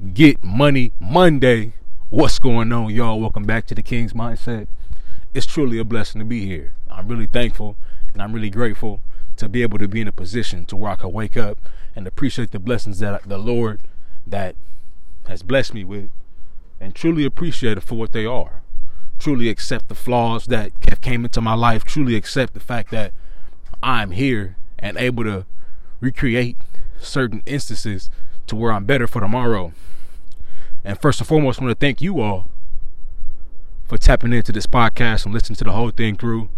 Get Money Monday. What's going on, y'all? Welcome back to the King's Mindset. It's truly a blessing to be here. I'm really thankful and I'm really grateful to be able to be in a position to where I can wake up and appreciate the blessings that the Lord that has blessed me with and truly appreciate it for what they are. Truly accept the flaws that have came into my life. Truly accept the fact that I'm here and able to recreate certain instances to where I'm better for tomorrow. And first and foremost, I want to thank you all for tapping into this podcast and listening to the whole thing through.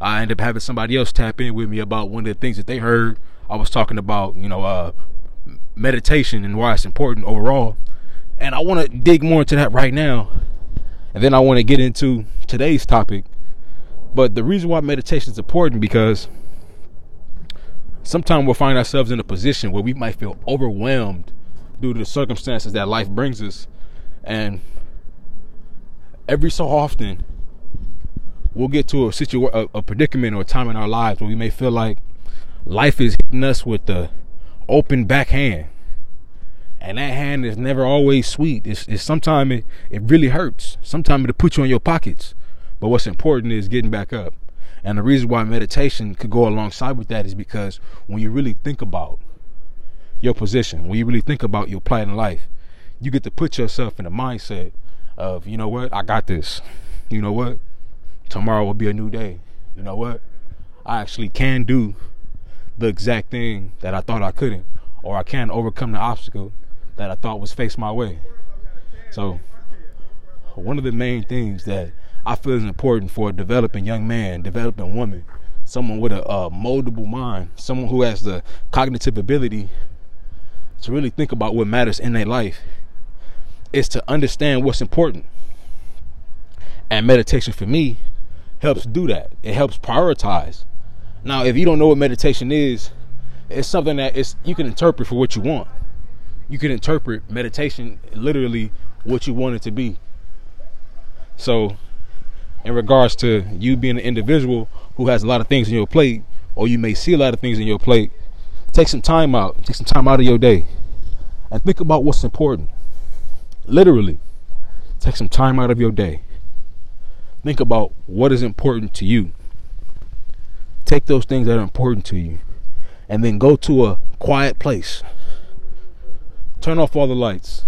I ended up having somebody else tap in with me about one of the things that they heard. I was talking about, you know, uh, meditation and why it's important overall. And I want to dig more into that right now. And then I want to get into today's topic. But the reason why meditation is important because sometimes we'll find ourselves in a position where we might feel overwhelmed due to the circumstances that life brings us. And every so often, we'll get to a situation, a, predicament or a time in our lives where we may feel like life is hitting us with the open backhand. And that hand is never always sweet. It's, it's sometimes it, it really hurts. Sometimes it'll put you in your pockets. But what's important is getting back up. And the reason why meditation could go alongside with that is because when you really think about your position, when you really think about your plight in life, you get to put yourself in the mindset of, you know what, I got this. You know what? Tomorrow will be a new day. You know what? I actually can do the exact thing that I thought I couldn't, or I can overcome the obstacle that I thought was faced my way. So, one of the main things that I feel is important for a developing young man, developing woman, someone with a, a moldable mind, someone who has the cognitive ability to really think about what matters in their life is to understand what's important. And meditation for me helps do that. It helps prioritize. Now, if you don't know what meditation is, it's something that it's you can interpret for what you want. You can interpret meditation literally what you want it to be. So, in regards to you being an individual who has a lot of things in your plate, or you may see a lot of things in your plate, take some time out. Take some time out of your day and think about what's important. Literally, take some time out of your day. Think about what is important to you. Take those things that are important to you and then go to a quiet place. Turn off all the lights.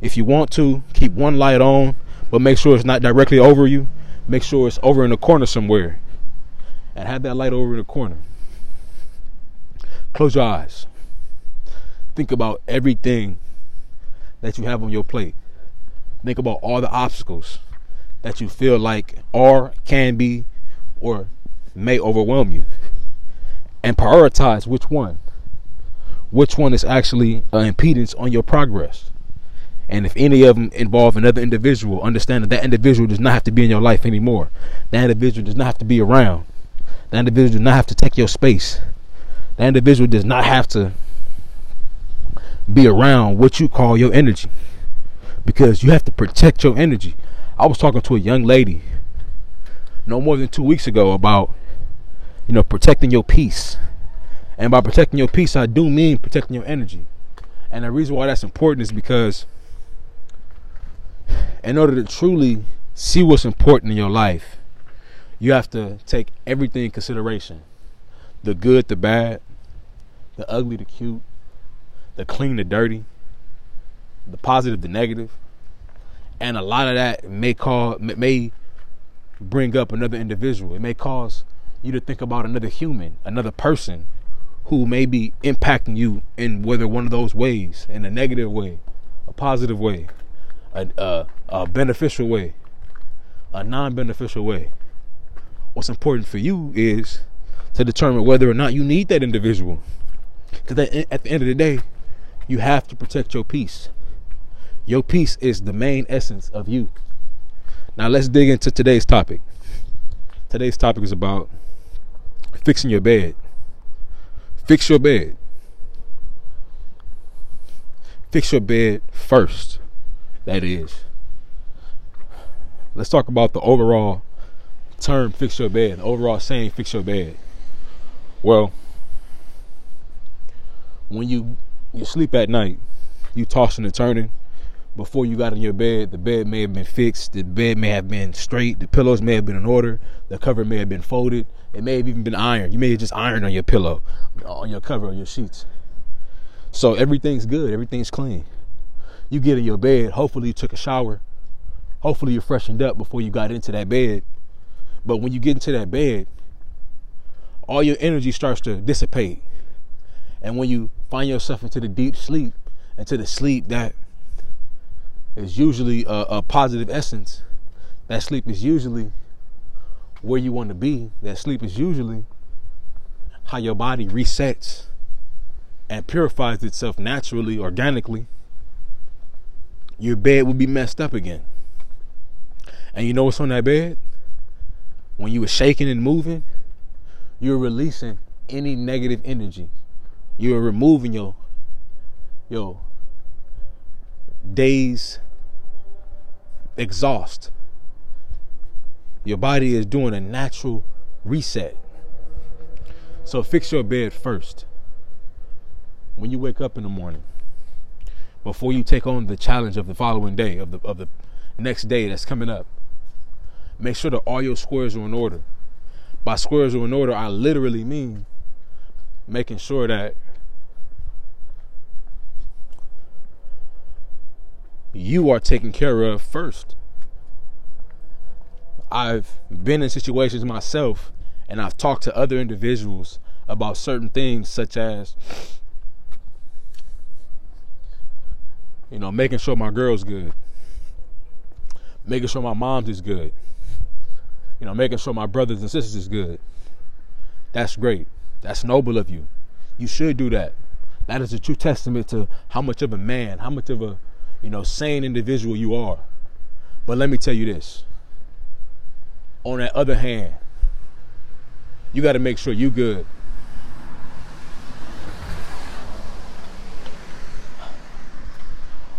If you want to, keep one light on, but make sure it's not directly over you. Make sure it's over in the corner somewhere. And have that light over in the corner. Close your eyes. Think about everything that you have on your plate. Think about all the obstacles that you feel like are, can be, or may overwhelm you. And prioritize which one. Which one is actually an impedance on your progress. And if any of them involve another individual, understand that that individual does not have to be in your life anymore. That individual does not have to be around. That individual does not have to take your space. That individual does not have to be around what you call your energy because you have to protect your energy. I was talking to a young lady no more than two weeks ago about you know protecting your peace. And by protecting your peace, I do mean protecting your energy. And the reason why that's important is because in order to truly see what's important in your life, you have to take everything in consideration the good, the bad, the ugly, the cute, the clean, the dirty, the positive, the negative, and a lot of that may call may bring up another individual. It may cause you to think about another human, another person who may be impacting you in whether one of those ways, in a negative way, a positive way, a, a, a beneficial way, a non-beneficial way. What's important for you is to determine whether or not you need that individual. Because eh, at the end of the day, you have to protect your peace. Your peace is the main essence of you. Now let's dig into today's topic. Today's topic is about fixing your bed. Fix your bed. Fix your bed first. That is. Let's talk about the overall term fix your bed, the overall saying fix your bed. Well, when you you sleep at night, you tossing and turning. Before you got in your bed, the bed may have been fixed, the bed may have been straight, the pillows may have been in order, the cover may have been folded, it may have even been ironed. You may have just ironed on your pillow, on your cover, on your sheets. So everything's good, everything's clean. You get in your bed, hopefully you took a shower, hopefully you're freshened up before you got into that bed. But when you get into that bed, all your energy starts to dissipate. And when you find yourself into the deep sleep, into the sleep that is usually a, a positive essence, that sleep is usually where you want to be. That sleep is usually how your body resets and purifies itself naturally, organically. Your bed will be messed up again. And you know what's on that bed? When you were shaking and moving, you're releasing any negative energy. You're removing your your days exhaust. Your body is doing a natural reset. So fix your bed first. When you wake up in the morning, before you take on the challenge of the following day, of the of the next day that's coming up, make sure that all your squares are in order. By squares are in order, I literally mean making sure that you are taken care of first. I've been in situations myself and I've talked to other individuals about certain things such as you know making sure my girl's good making sure my mom's is good you know making sure my brothers and sisters is good. That's great. That's noble of you. You should do that. That is a true testament to how much of a man how much of a you know sane individual you are but let me tell you this on that other hand, you got to make sure you good.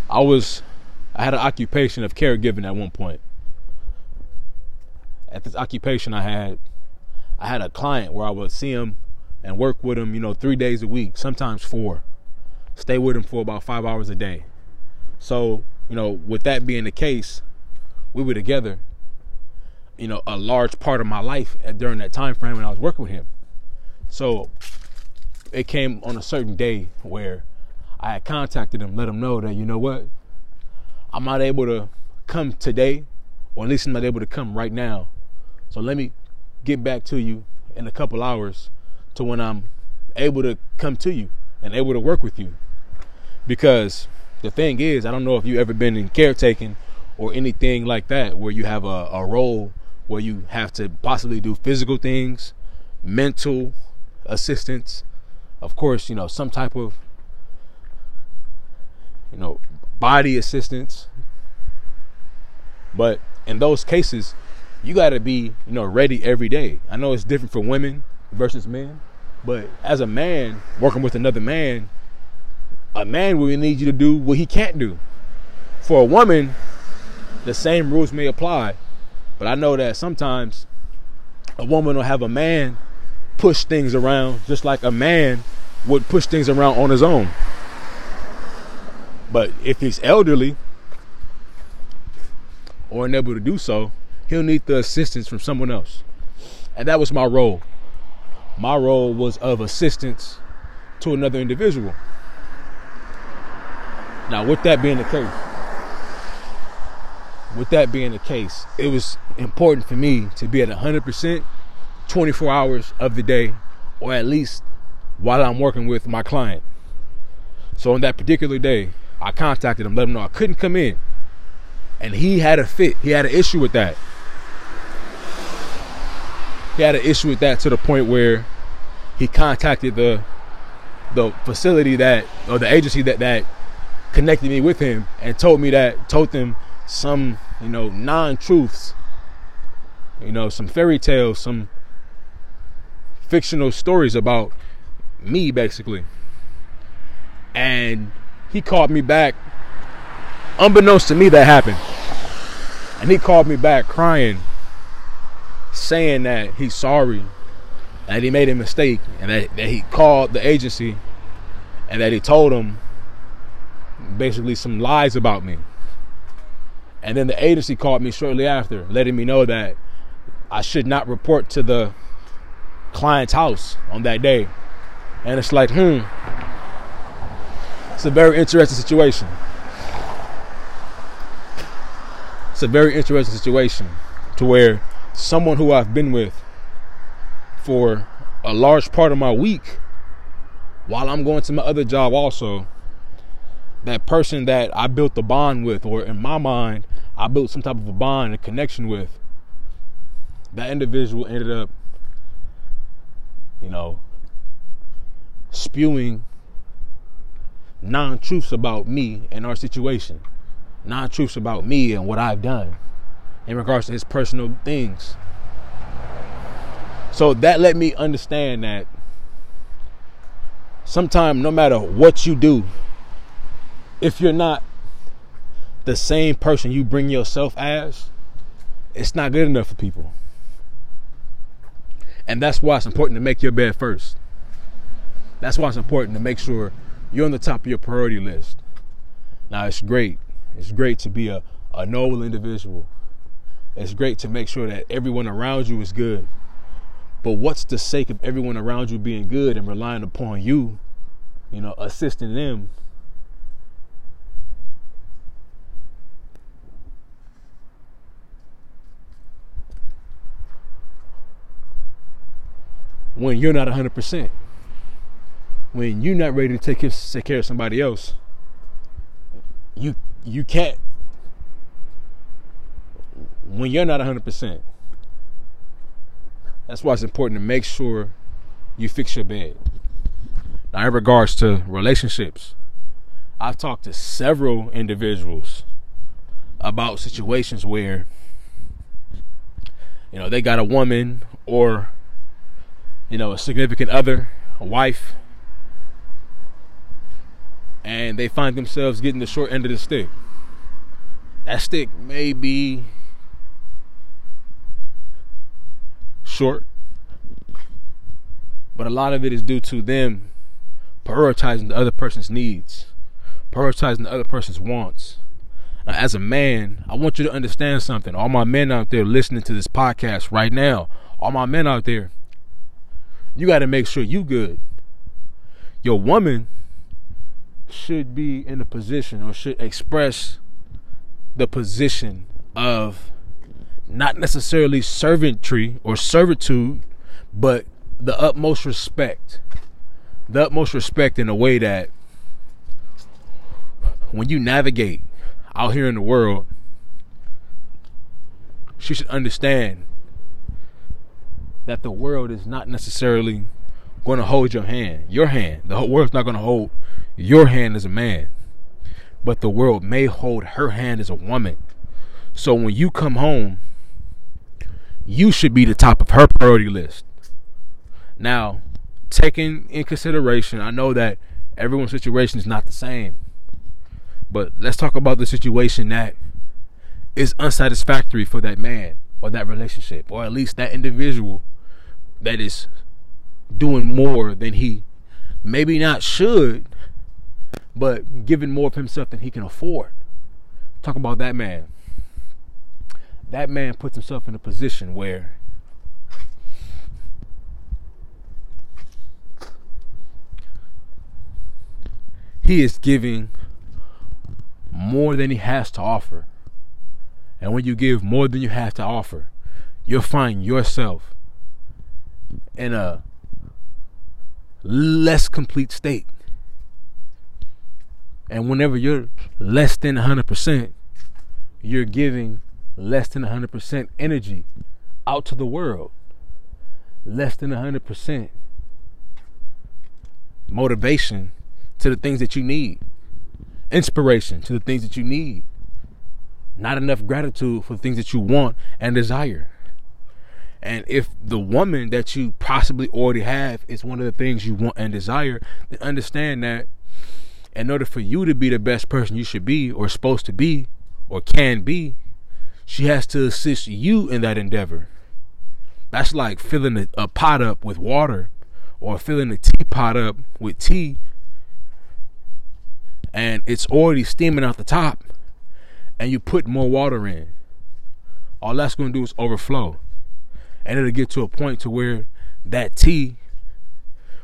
I was I had an occupation of caregiving at one point. At this occupation I had I had a client where I would see him and work with him, you know, 3 days a week, sometimes 4. Stay with him for about 5 hours a day. So, you know, with that being the case, we were together you know, a large part of my life during that time frame when I was working with him. So it came on a certain day where I had contacted him, let him know that, you know what, I'm not able to come today, or at least I'm not able to come right now. So let me get back to you in a couple hours to when I'm able to come to you and able to work with you. Because the thing is, I don't know if you've ever been in caretaking or anything like that where you have a, a role where you have to possibly do physical things, mental assistance, of course, you know, some type of you know, body assistance. But in those cases, you got to be, you know, ready every day. I know it's different for women versus men, but as a man working with another man, a man will need you to do what he can't do. For a woman, the same rules may apply but I know that sometimes a woman will have a man push things around just like a man would push things around on his own. But if he's elderly or unable to do so, he'll need the assistance from someone else. And that was my role. My role was of assistance to another individual. Now, with that being the case, with that being the case, it was important for me to be at 100% 24 hours of the day, or at least while I'm working with my client. So on that particular day, I contacted him, let him know I couldn't come in. And he had a fit. He had an issue with that. He had an issue with that to the point where he contacted the the facility that or the agency that that connected me with him and told me that told them some, you know, non-truths, you know, some fairy tales, some fictional stories about me basically. And he called me back unbeknownst to me that happened. And he called me back crying saying that he's sorry that he made a mistake and that, that he called the agency and that he told them basically some lies about me. And then the agency called me shortly after, letting me know that I should not report to the client's house on that day. And it's like, hmm, it's a very interesting situation. It's a very interesting situation to where someone who I've been with for a large part of my week while I'm going to my other job also that person that I built the bond with or in my mind I built some type of a bond and connection with that individual ended up you know spewing non-truths about me and our situation non-truths about me and what I've done in regards to his personal things. So that let me understand that sometimes, no matter what you do, if you're not the same person you bring yourself as, it's not good enough for people. And that's why it's important to make your bed first. That's why it's important to make sure you're on the top of your priority list. Now, it's great. It's great to be a, a noble individual. It's great to make sure that everyone around you is good. But what's the sake of everyone around you being good and relying upon you, you know, assisting them? When you're not 100%, when you're not ready to take care, take care of somebody else, you you can't. When you're not 100%, that's why it's important to make sure you fix your bed. Now, in regards to relationships, I've talked to several individuals about situations where, you know, they got a woman or, you know, a significant other, a wife, and they find themselves getting the short end of the stick. That stick may be short. But a lot of it is due to them prioritizing the other person's needs, prioritizing the other person's wants. As a man, I want you to understand something. All my men out there listening to this podcast right now, all my men out there, you got to make sure you good. Your woman should be in a position or should express the position of not necessarily servantry or servitude, but the utmost respect. The utmost respect in a way that when you navigate out here in the world, she should understand that the world is not necessarily going to hold your hand, your hand. The whole world's not going to hold your hand as a man, but the world may hold her hand as a woman. So when you come home you should be the top of her priority list. Now, taking in consideration, I know that everyone's situation is not the same. But let's talk about the situation that is unsatisfactory for that man or that relationship, or at least that individual that is doing more than he maybe not should, but giving more of himself than he can afford. Talk about that man that man puts himself in a position where he is giving more than he has to offer. And when you give more than you have to offer, you'll find yourself in a less complete state. And whenever you're less than 100%, you're giving less than 100% energy out to the world, less than 100% motivation to the things that you need, inspiration to the things that you need, not enough gratitude for the things that you want and desire. And if the woman that you possibly already have is one of the things you want and desire, then understand that in order for you to be the best person you should be or supposed to be or can be, she has to assist you in that endeavor. That's like filling a, a pot up with water or filling a teapot up with tea. And it's already steaming out the top, and you put more water in, all that's going to do is overflow, and it'll get to a point to where that tea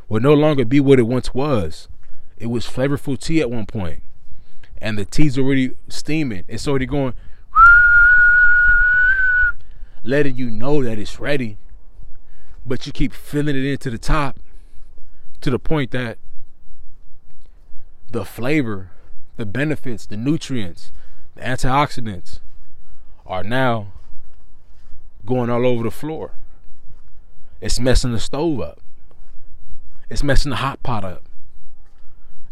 will no longer be what it once was. It was flavorful tea at one point, and the tea's already steaming. It's already going, letting you know that it's ready, but you keep filling it into the top to the point that the flavor, the benefits, the nutrients, the antioxidants are now going all over the floor. It's messing the stove up. It's messing the hot pot up.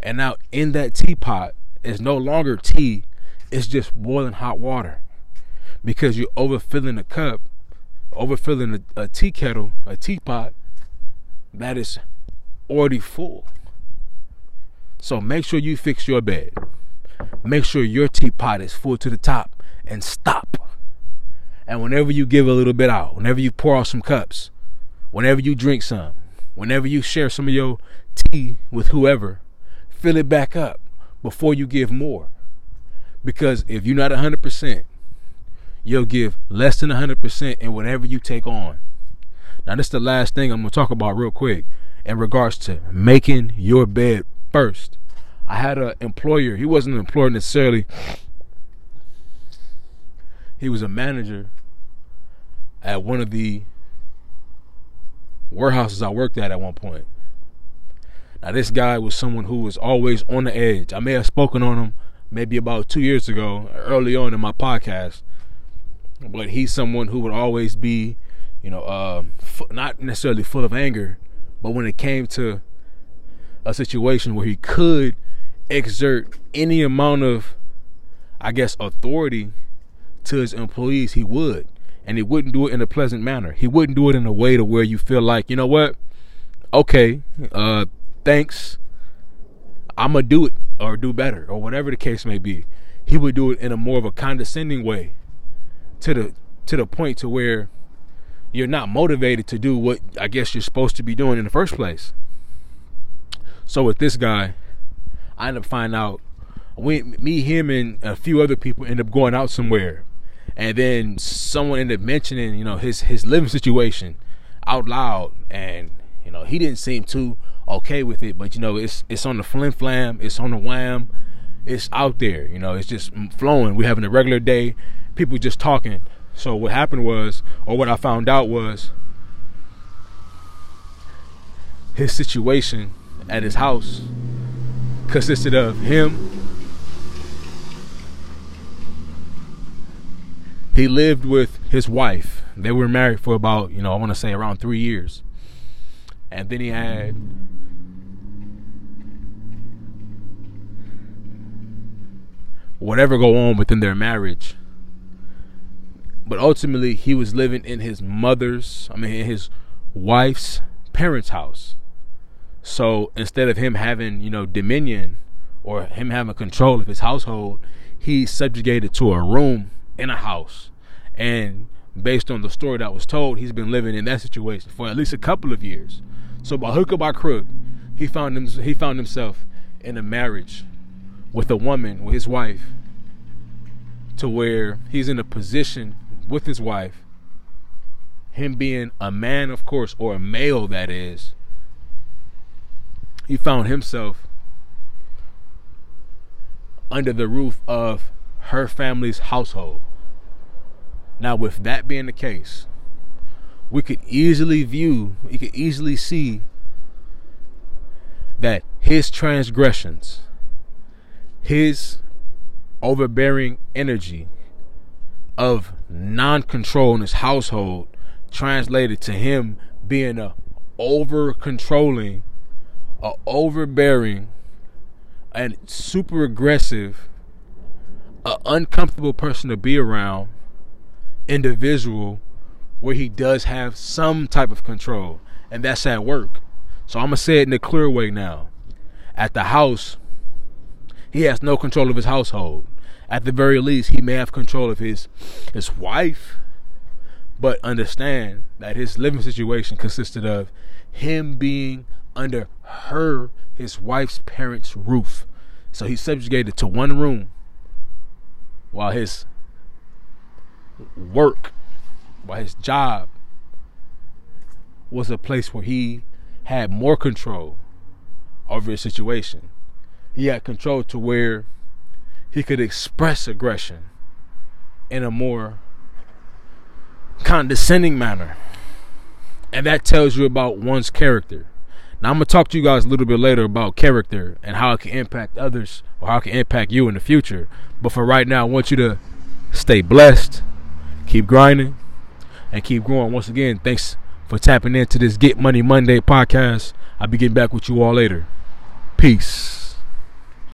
And now in that teapot is no longer tea, it's just boiling hot water. Because you're overfilling a cup, overfilling a, a tea kettle, a teapot that is already full. So make sure you fix your bed. Make sure your teapot is full to the top and stop. And whenever you give a little bit out, whenever you pour out some cups, whenever you drink some, whenever you share some of your tea with whoever, fill it back up before you give more. Because if you're not 100%, you'll give less than 100% in whatever you take on. Now, this is the last thing I'm going to talk about real quick in regards to making your bed first. I had an employer. He wasn't an employer necessarily. He was a manager at one of the warehouses I worked at at one point. Now, this guy was someone who was always on the edge. I may have spoken on him maybe about two years ago, early on in my podcast. But he's someone who would always be, you know, uh, not necessarily full of anger, but when it came to a situation where he could exert any amount of, I guess, authority to his employees, he would. And he wouldn't do it in a pleasant manner. He wouldn't do it in a way to where you feel like, you know what? Okay, uh, thanks. I'm gonna do it or do better or whatever the case may be. He would do it in a more of a condescending way to the to the point to where you're not motivated to do what I guess you're supposed to be doing in the first place. So with this guy, I end up finding out we, me, him, and a few other people end up going out somewhere, and then someone ended up mentioning, you know, his his living situation out loud, and you know, he didn't seem too okay with it, but you know, it's it's on the flim flam, it's on the wham, it's out there, you know, it's just flowing. We're having a regular day, people just talking. So what happened was, or what I found out was, his situation at his house consisted of him. He lived with his wife. They were married for about, you know, I want to say around three years. And then he had whatever go on within their marriage. But ultimately, he was living in his mother's, I mean, in his wife's parents' house. So instead of him having, you know, dominion or him having control of his household, he's subjugated to a room in a house. And based on the story that was told, he's been living in that situation for at least a couple of years. So by hook or by crook, he found him he found himself in a marriage with a woman, with his wife, to where he's in a position with his wife, him being a man, of course, or a male that is, he found himself under the roof of her family's household. Now, with that being the case, we could easily view, we could easily see that his transgressions, his overbearing energy of non control in his household translated to him being a over controlling a overbearing and super aggressive, uncomfortable person to be around individual where he does have some type of control, and that's at work. So I'm gonna say it in a clear way now. At the house, he has no control of his household. At the very least, he may have control of his his wife, but understand that his living situation consisted of him being under her, his wife's parents' roof. So he's subjugated to one room while his work, while his job was a place where he had more control over his situation. He had control to where he could express aggression in a more condescending manner. And that tells you about one's character. Now I'm gonna talk to you guys a little bit later about character and how it can impact others or how it can impact you in the future. But for right now, I want you to stay blessed, keep grinding, and keep growing. Once again, thanks for tapping into this Get Money Monday podcast. I'll be getting back with you all later. Peace.